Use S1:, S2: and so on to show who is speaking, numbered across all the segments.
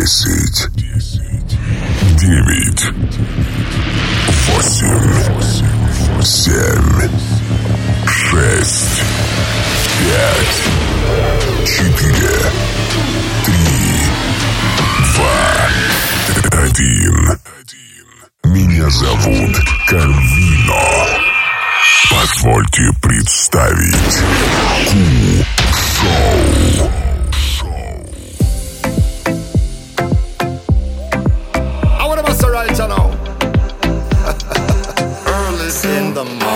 S1: Десять. Девять. Восемь. Семь. Шесть. Пять. Четыре. Три. Два. Один. Меня зовут Карвино. Позвольте представить Ку-шоу.
S2: the.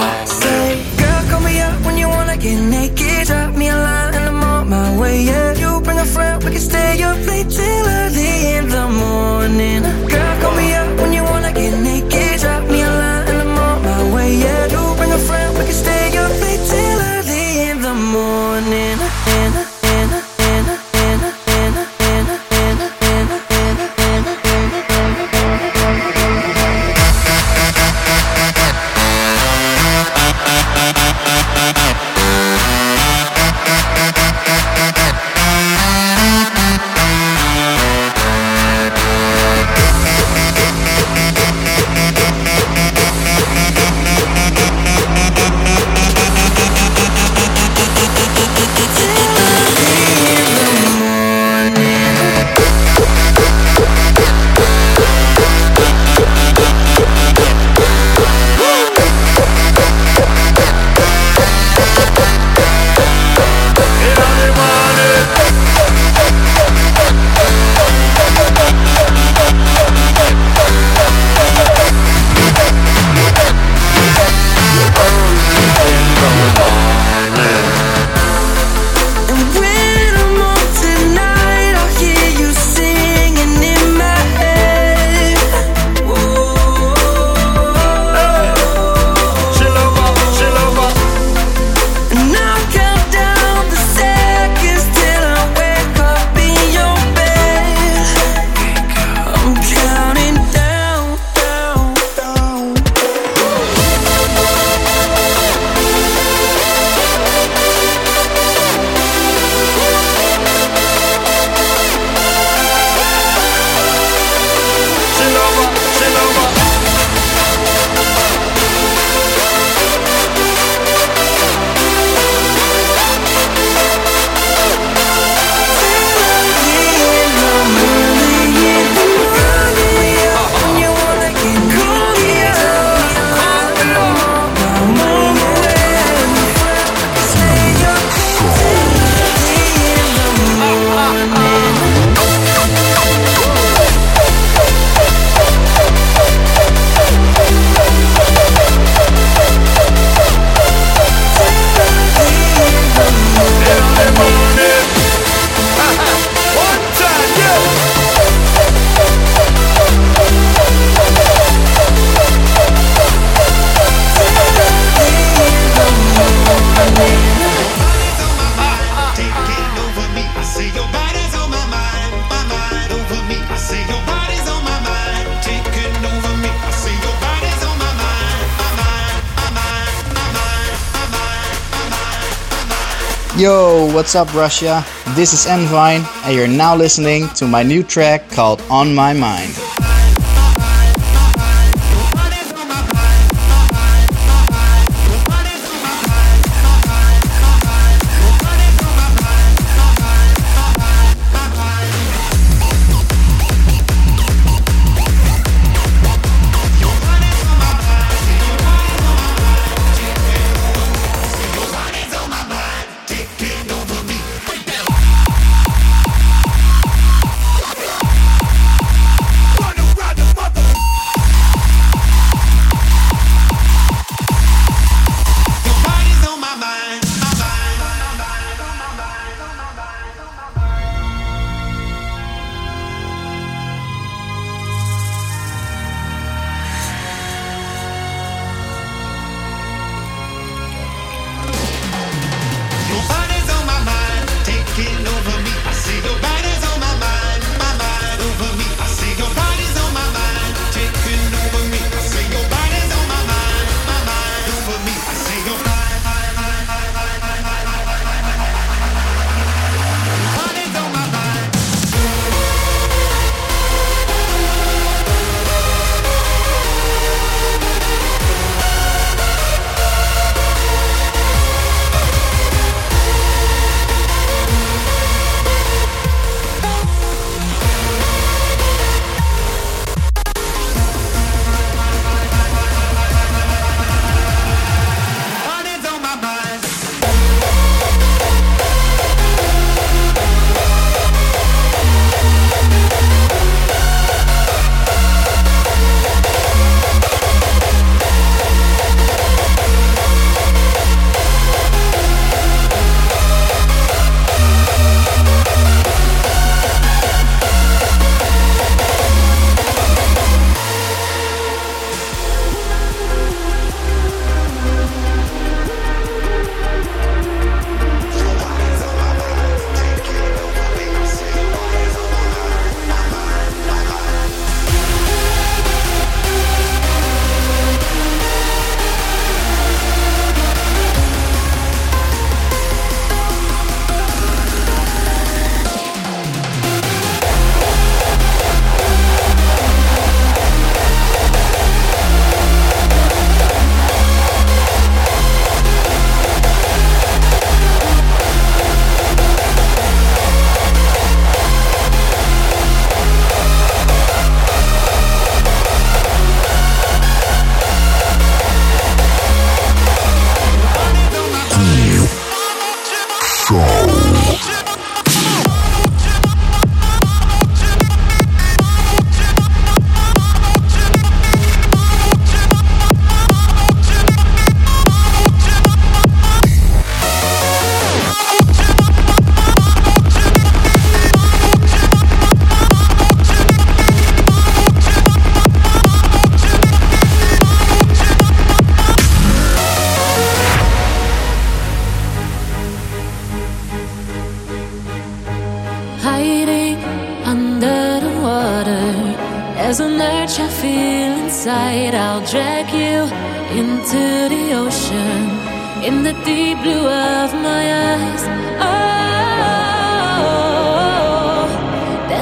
S3: what's up, Russia? This is Envine, and you're now listening to my new track called On My Mind.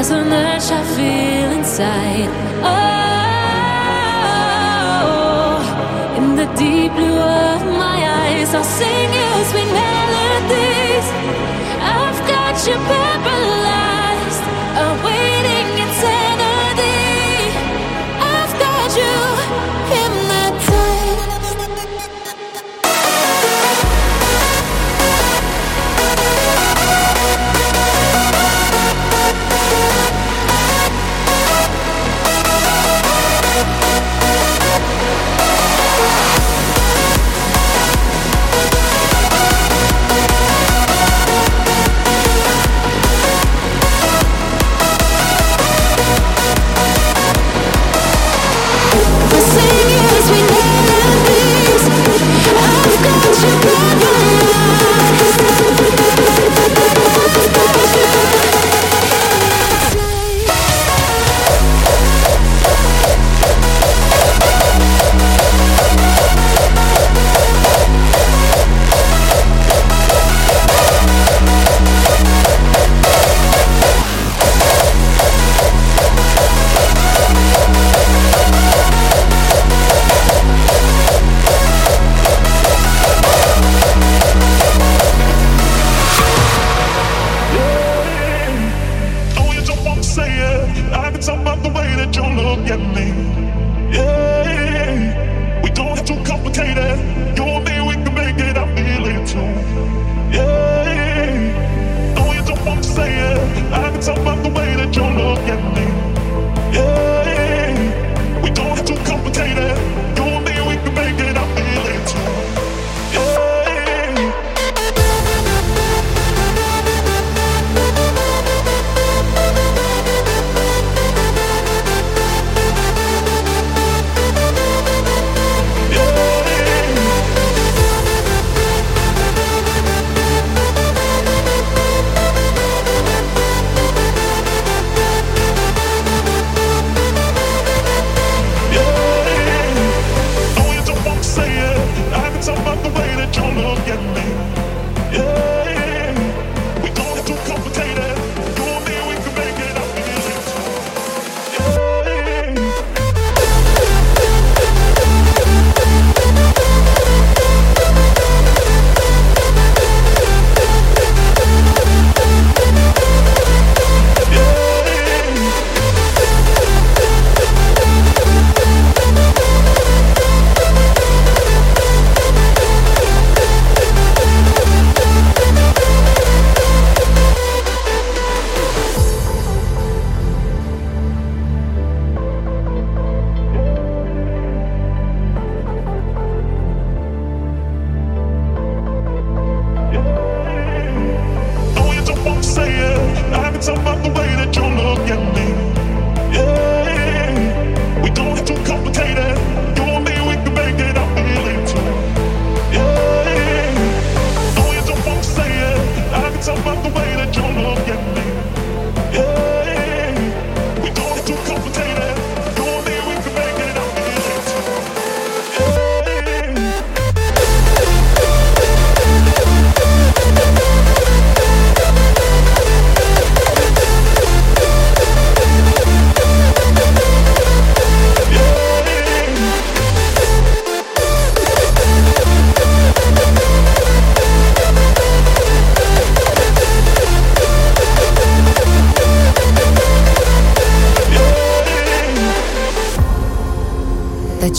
S4: There's an urge I feel inside. Oh, in the deep blue of my eyes, I'll sing you sweet melodies. I've got you.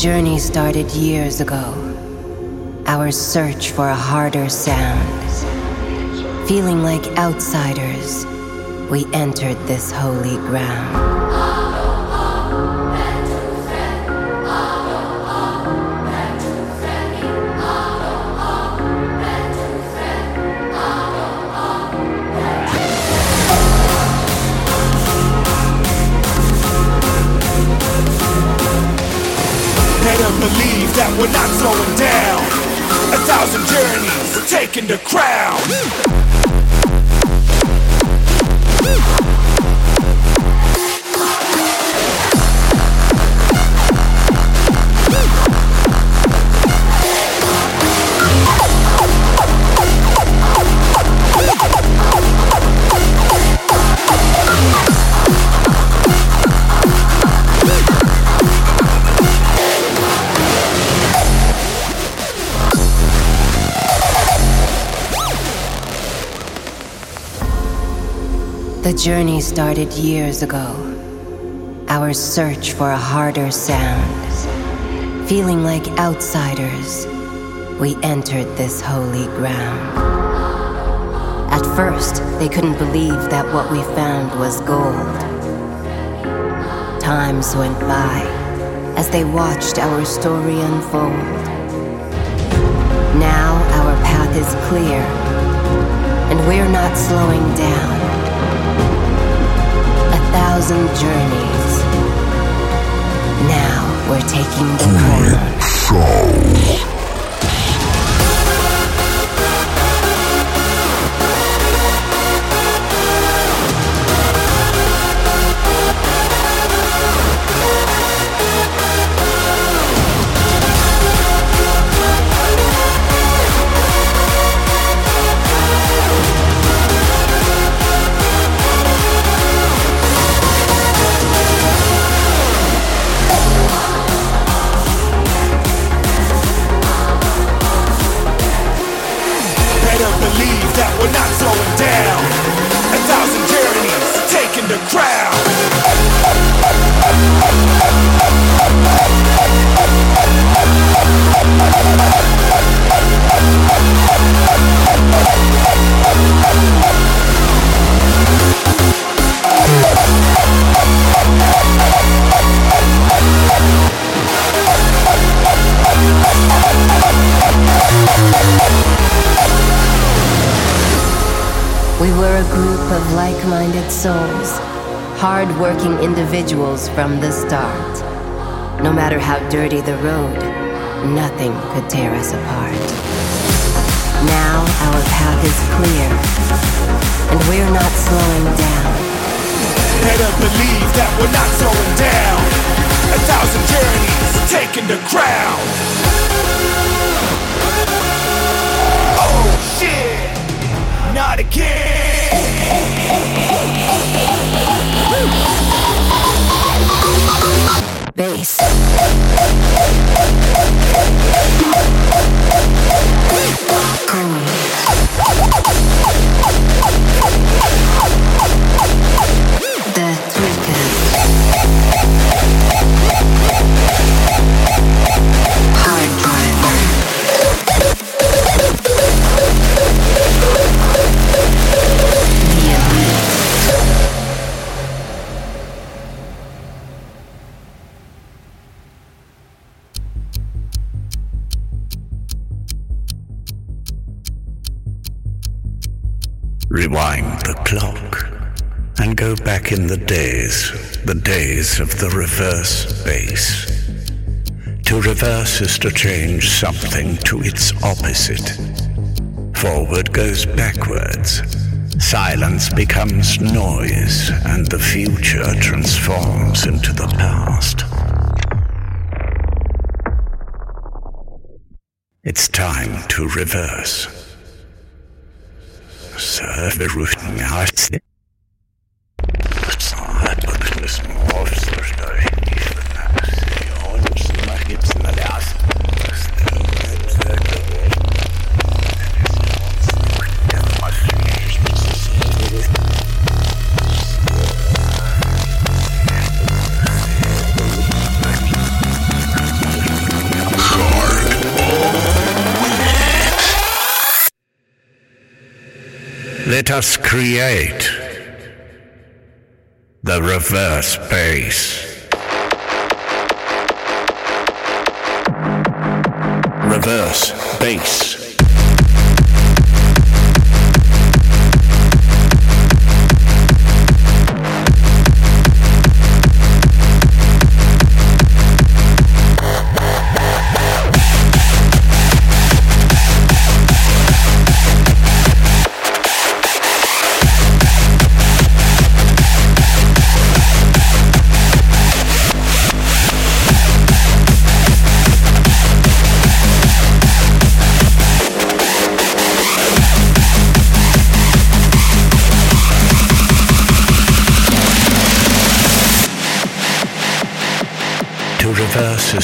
S5: journey started years ago. Our search for a harder sound. Feeling like outsiders, we entered this holy ground.
S2: that we're not slowing down. A thousand journeys, we're taking the crown.
S5: Journey started years ago. Our search for a harder sound. Feeling like outsiders, we entered this holy ground. At first, they couldn't believe that what we found was gold. Times went by as they watched our story unfold. Now our path is clear, and we're not slowing down. Thousand journeys. Now we're taking the crown.
S2: We're not slowing down. A thousand journeys taking the crown.
S5: We were a group of like minded souls, hard working individuals from the start. No matter how dirty the road, nothing could tear us apart. Now our path is clear, and we're not slowing down.
S2: Better believe that we're not slowing down. A thousand journeys taking the crown. Not again.
S5: Bass. The
S6: days of the reverse bass. To reverse is to change something to its opposite. Forward goes backwards. Silence becomes noise, and the future transforms into the past. It's time to reverse. Let us create the reverse bass. Reverse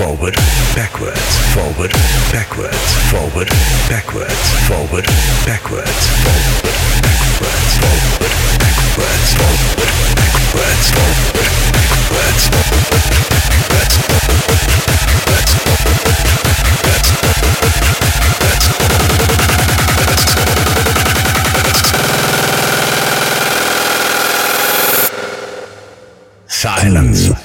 S6: Forward, backwards. Forward, backwards. Forward, backwards. Forward, backwards. Forward, backwards. Forward, backwards. Forward, backwards. Forward, backwards. Silence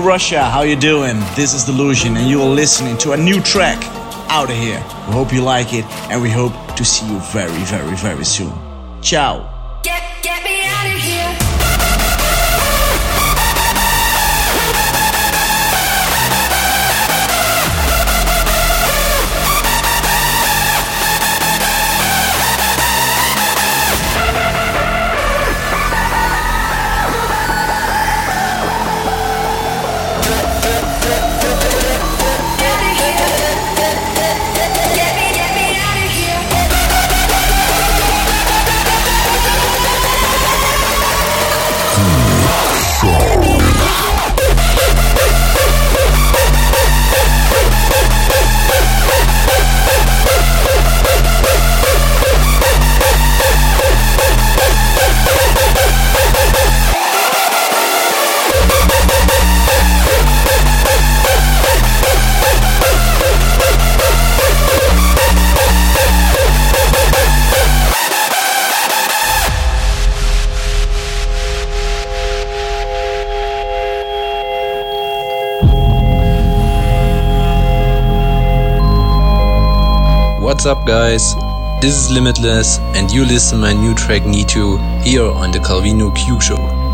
S3: Russia, how you doing? This is Delusion and you are listening to a new track out of here. We hope you like it and we hope to see you very, very, very soon. Ciao.
S7: What's up, guys? This is Limitless, and you listen my new track Need You here on the Calvino Q Show.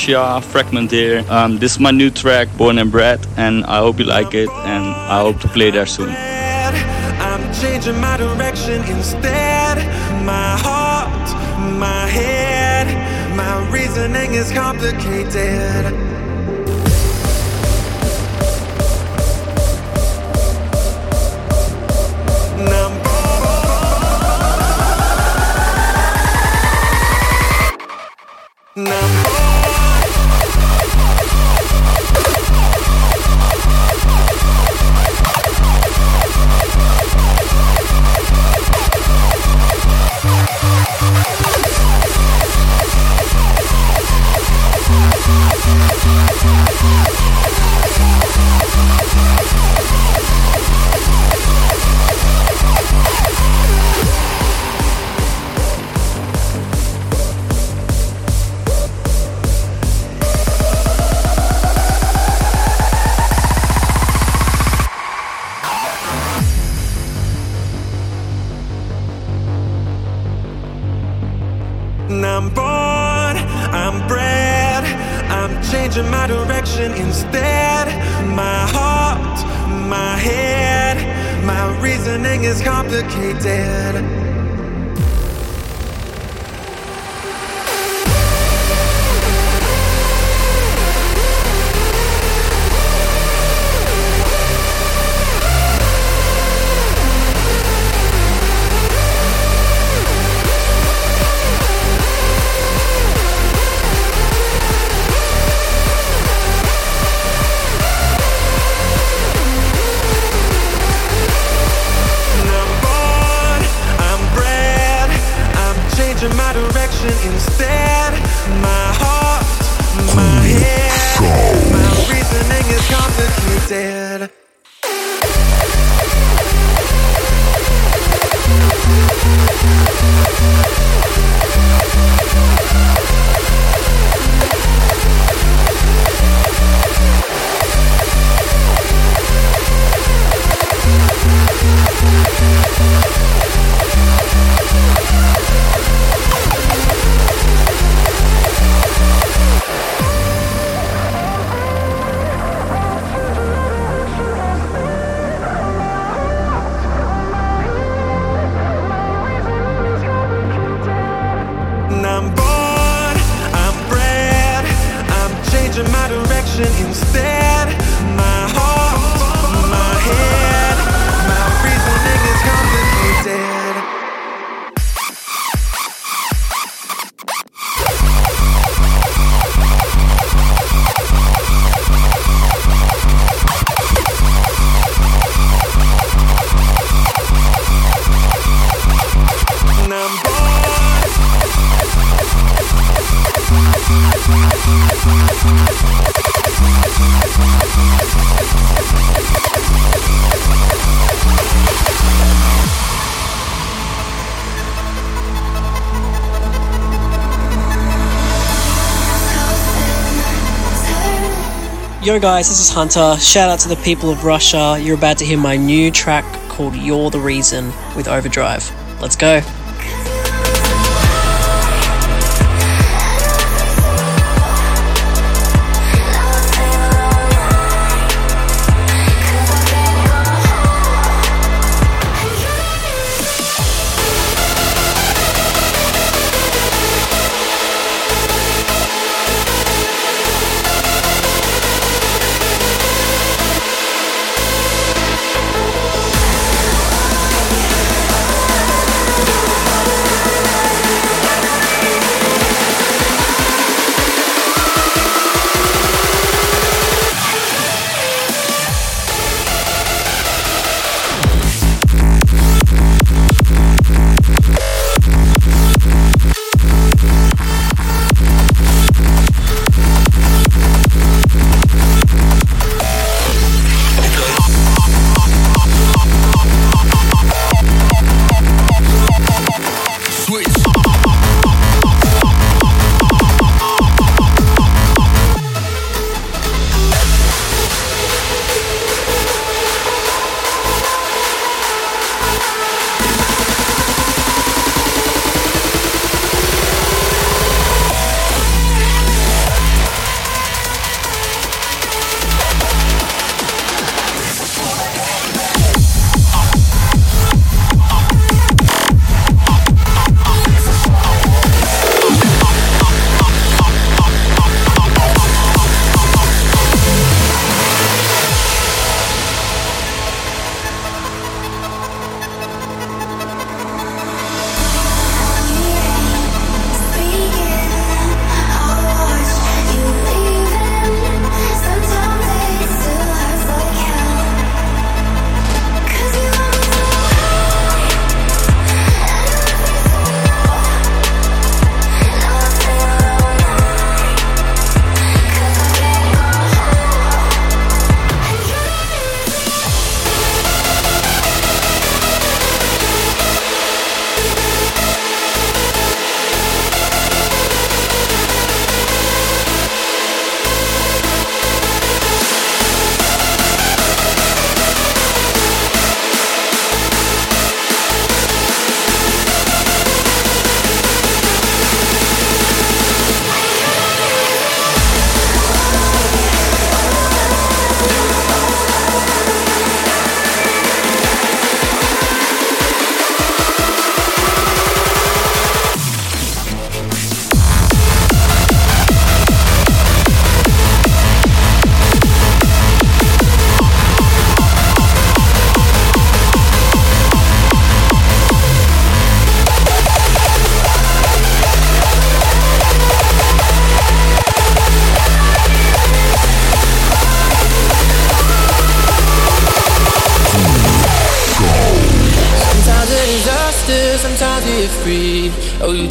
S8: Russia, Fragment here. Um, this is my new track, Born and Bred, and I hope you like it, and I hope to play there soon.
S9: I'm changing my direction instead. My heart, my head, my reasoning is complicated.
S10: Yo guys, this is Hunter. Shout out to the people of Russia. You're about to hear my new track called You're the Reason with Overdrive. Let's go.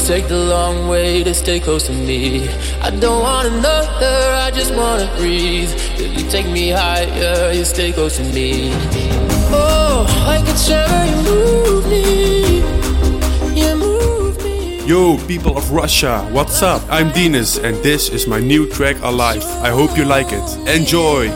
S11: Take the long way to stay close to me. I don't want another, I just wanna breathe. If you take me higher, you stay close to me. Oh, like a me. You move me.
S12: Yo, people of Russia, what's up? I'm Dinas, and this is my new track Alive. I hope you like it. Enjoy!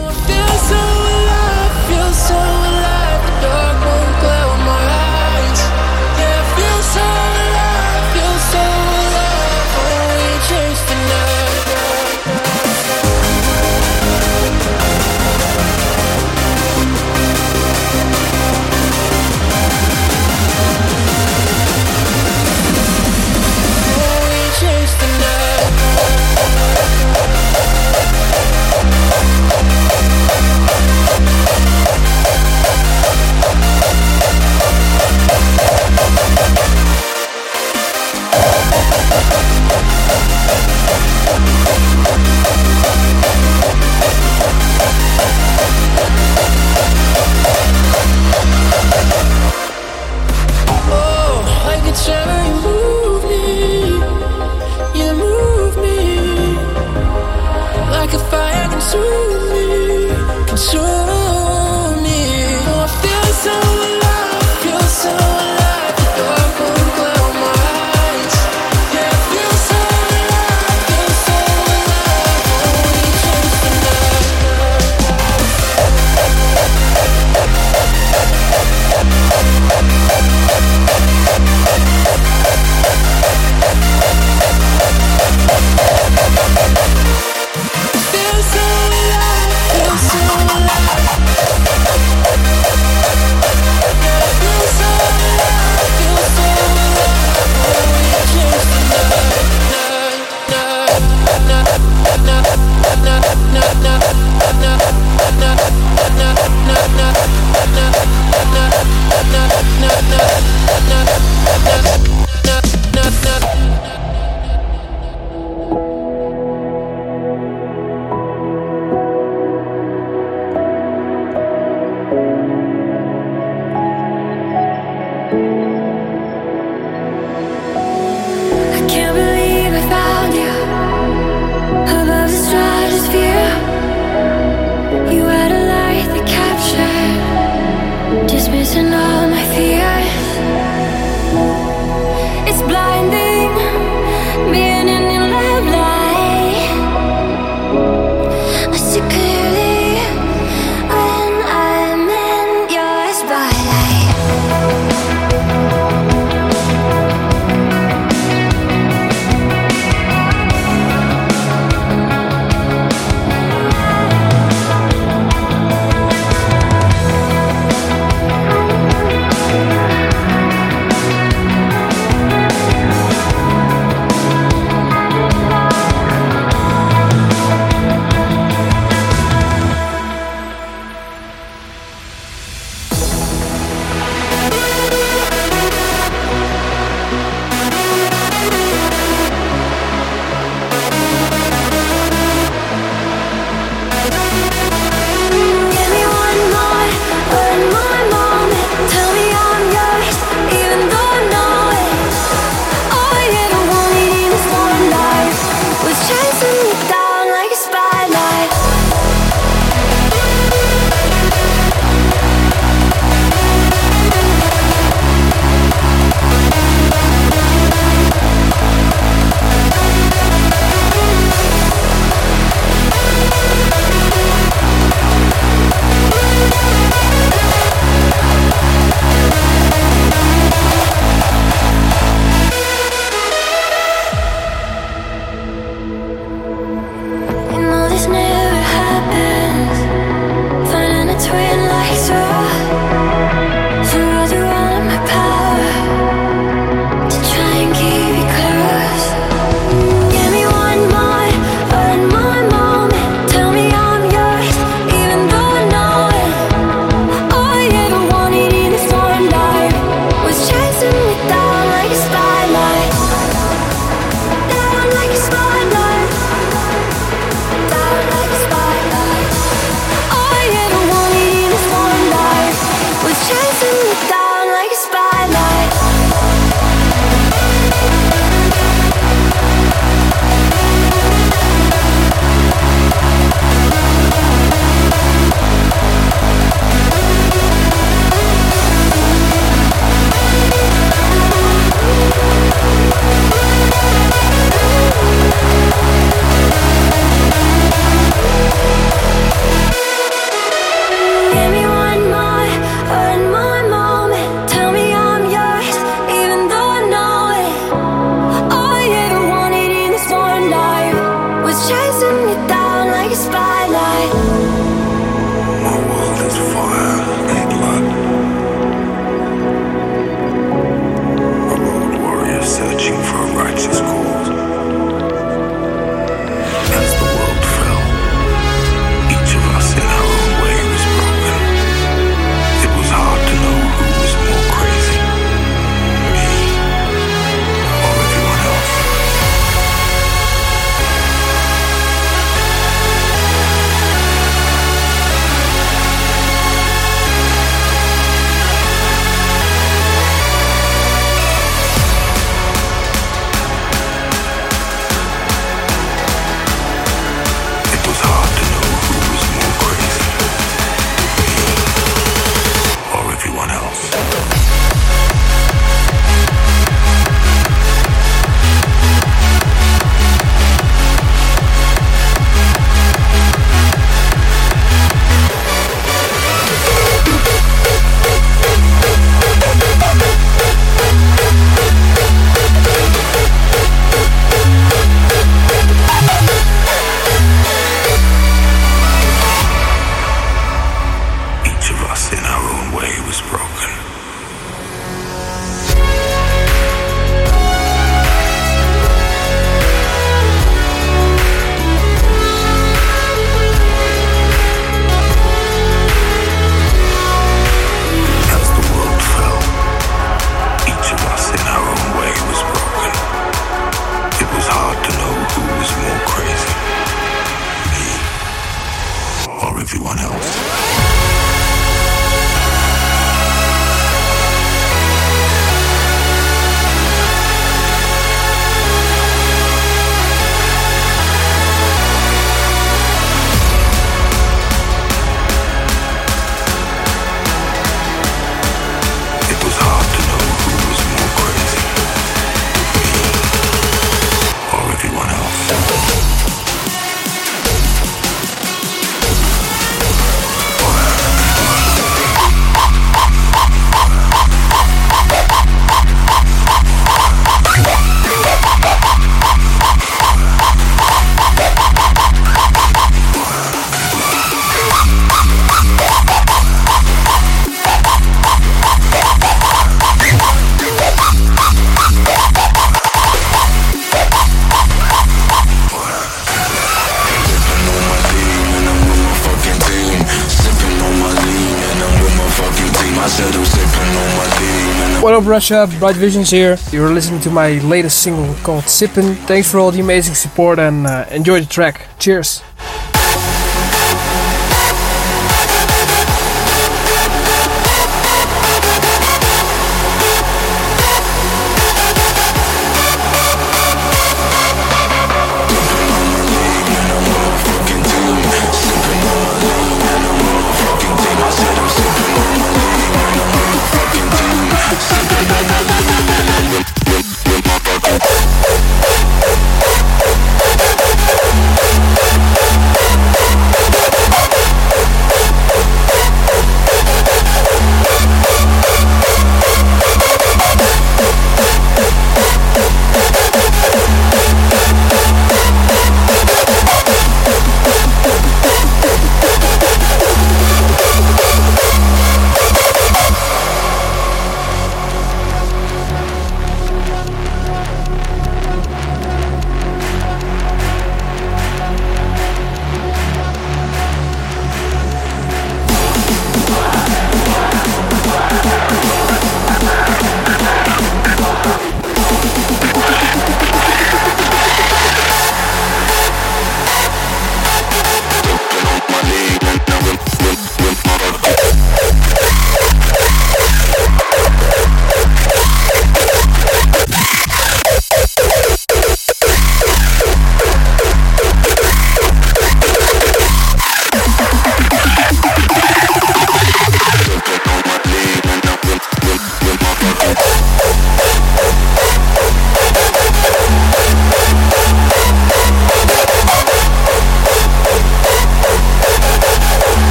S13: Russia? Bright Visions here. You're listening to my latest single called Sippin'. Thanks for all the amazing support and uh, enjoy the track. Cheers.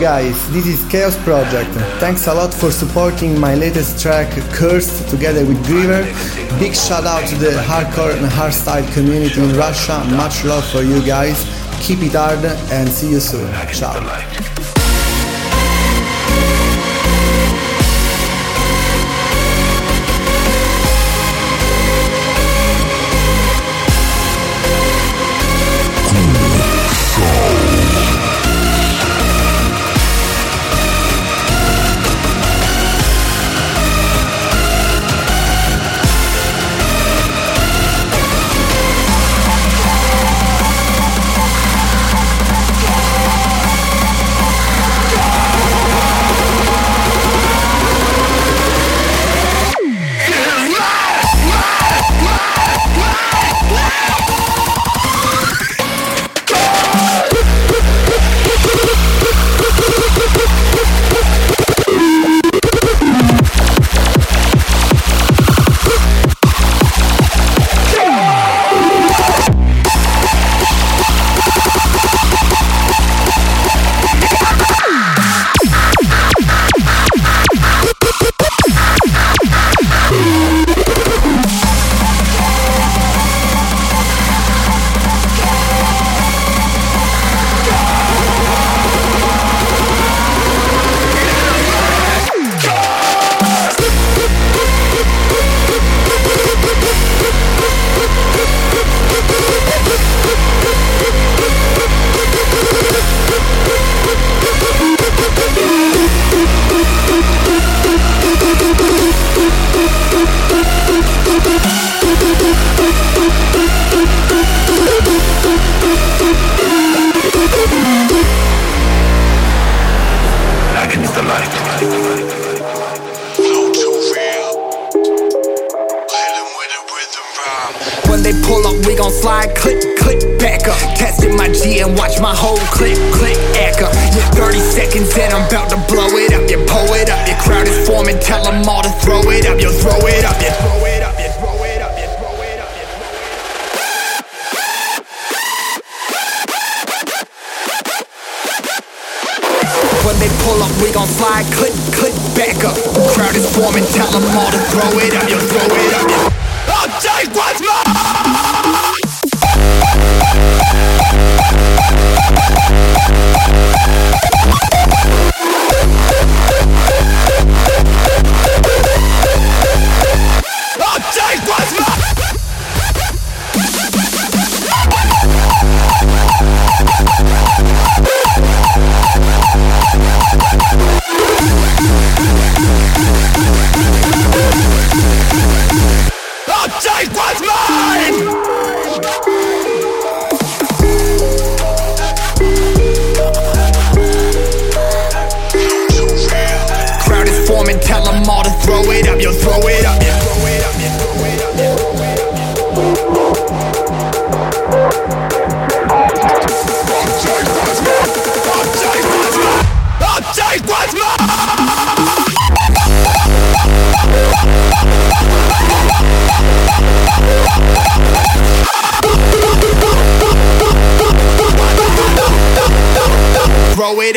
S14: Guys, this is Chaos Project. Thanks a lot for supporting my latest track Cursed together with Griever. Big shout out to the hardcore and hardstyle community in Russia. Much love for you guys. Keep it hard and see you soon. Ciao.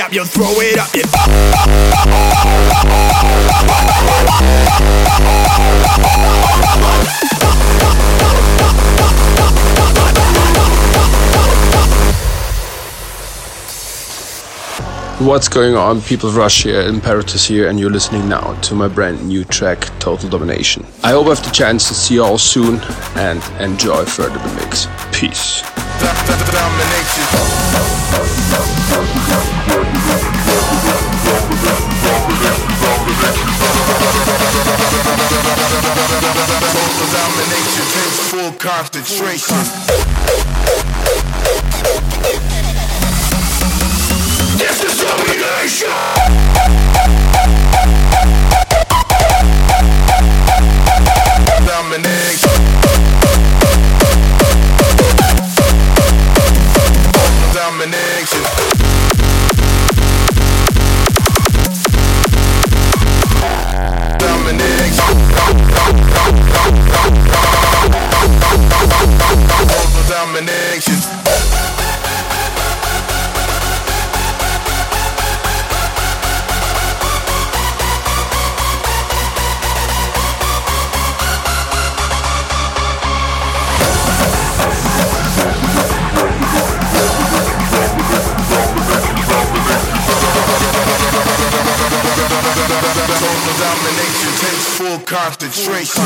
S2: Up, yo, throw it up, yeah. What's
S15: going on, people of Russia? Imperatus here, and you're listening now to my brand new track, Total Domination. I hope I have the chance to see you all soon and enjoy further the mix. Peace.
S1: Concentration. This is. Domination. Concentration.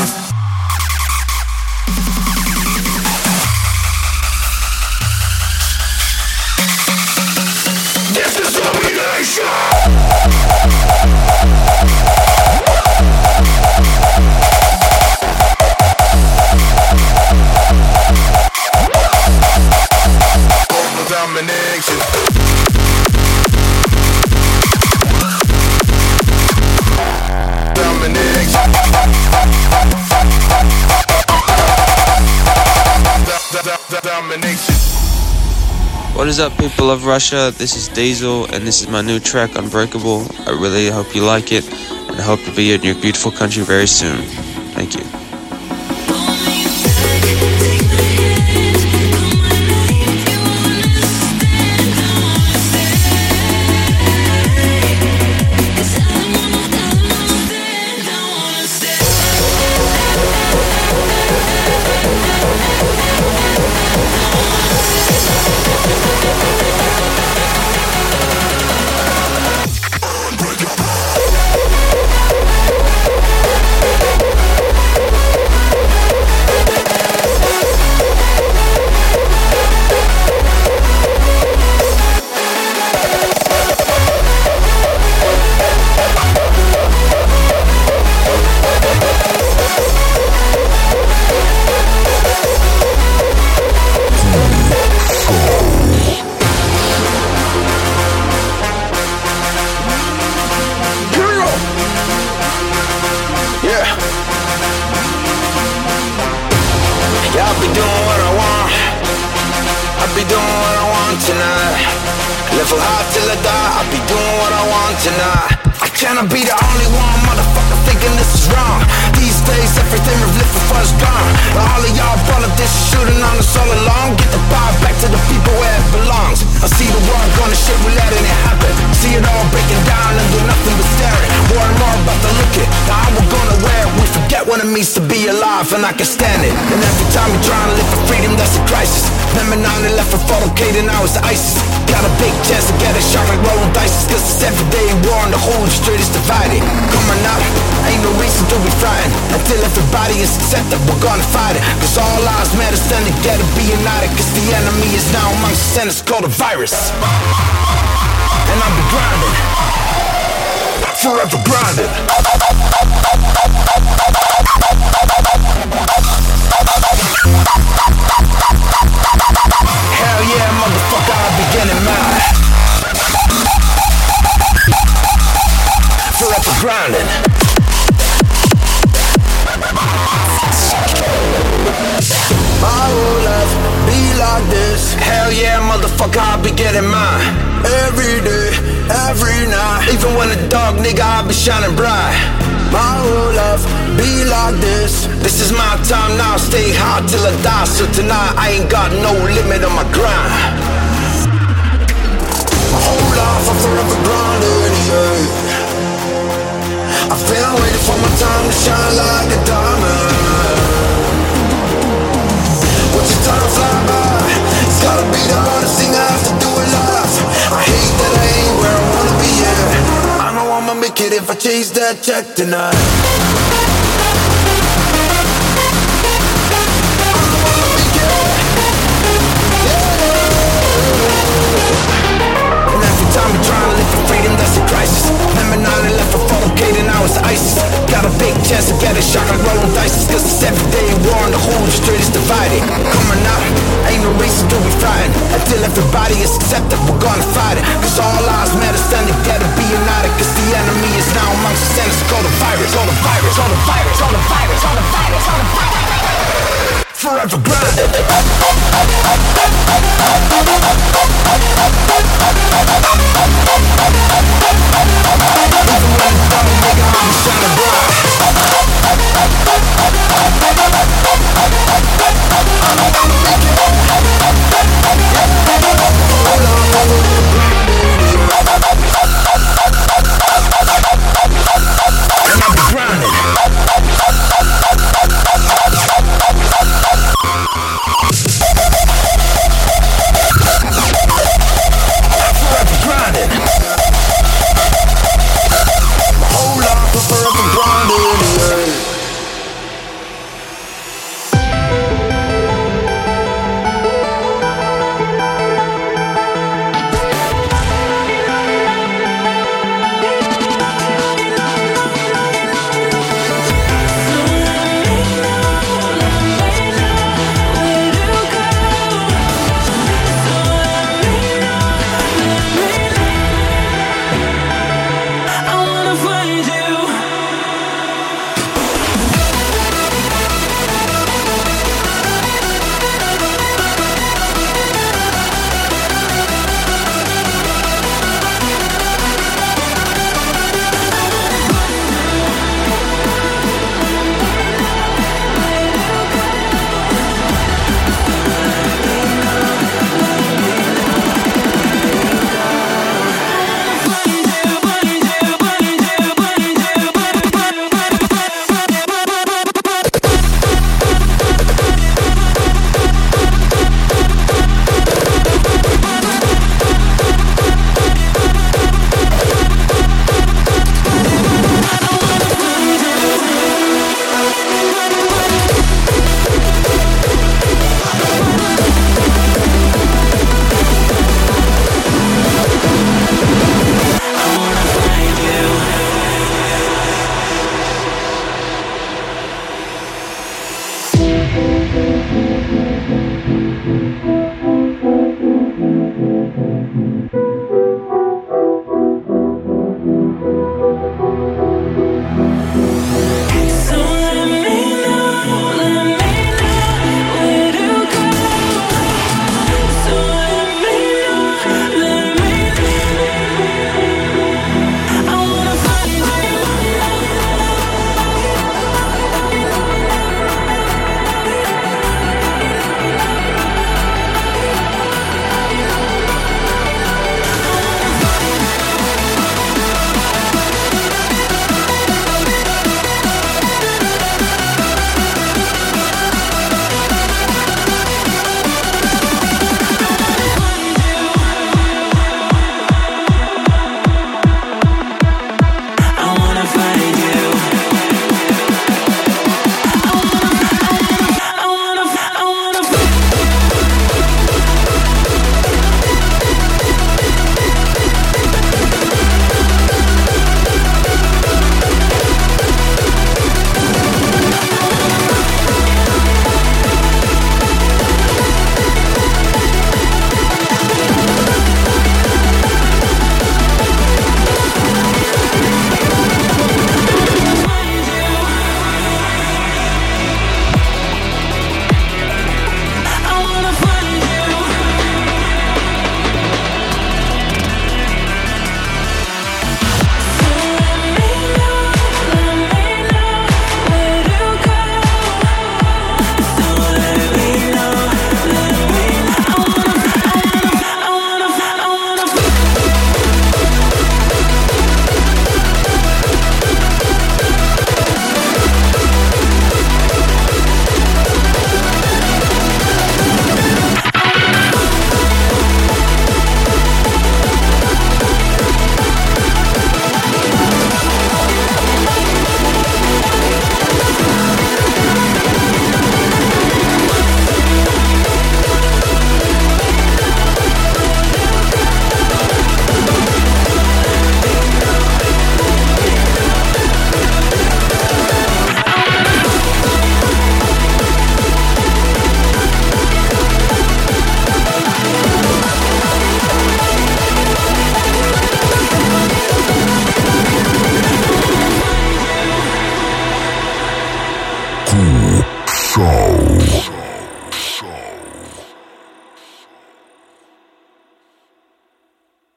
S1: This is domination.
S16: What is up, people of Russia? This is Diesel, and this is my new track, Unbreakable. I really hope you like it, and I hope to be in your beautiful country very soon. Thank you.
S17: Live high till I die. I'll be doing what I want tonight. I cannot be the only one, motherfucker, thinking this is wrong. These days, everything we've lived for fun's gone. All of y'all politicians shooting on us all along. Get the power back to the people where it belongs. I see the world gonna shit, we letting it happen. see it all breaking down and do nothing but staring. More and more about to look it. Now I will go nowhere. We forget what it means to be alive, and I can stand it. And every time you're trying to live for freedom, that's a crisis. Remember 9 11 for K, now it's ISIS. Got a big chance to get a shot like rolling dice. Cause it's everyday war and the whole street is divided. Coming out, ain't no reason to be frightened. Until everybody is accepted, we're gonna fight it. Cause all lives matter, stand together, be united. Cause the enemy is now amongst us and it's called a virus. And I'll be grinding. Forever grinding. Hell yeah, motherfucker, I'll be getting. Forever grinding. Hell yeah, motherfucker, I'll be getting mine. Every day, every night. Even when the dark, nigga, I'll be shining bright. My whole life be like this. This is my time now, stay hard till I die. So tonight, I ain't got no limit on my grind. My whole life, I'm forever grinding, yeah. I've been waiting for my time to shine like a diamond. Watch your time fly by. Gotta be the hardest thing I have to do in life. I hate that I ain't where I wanna be at. I know I'ma make it if I chase that check tonight.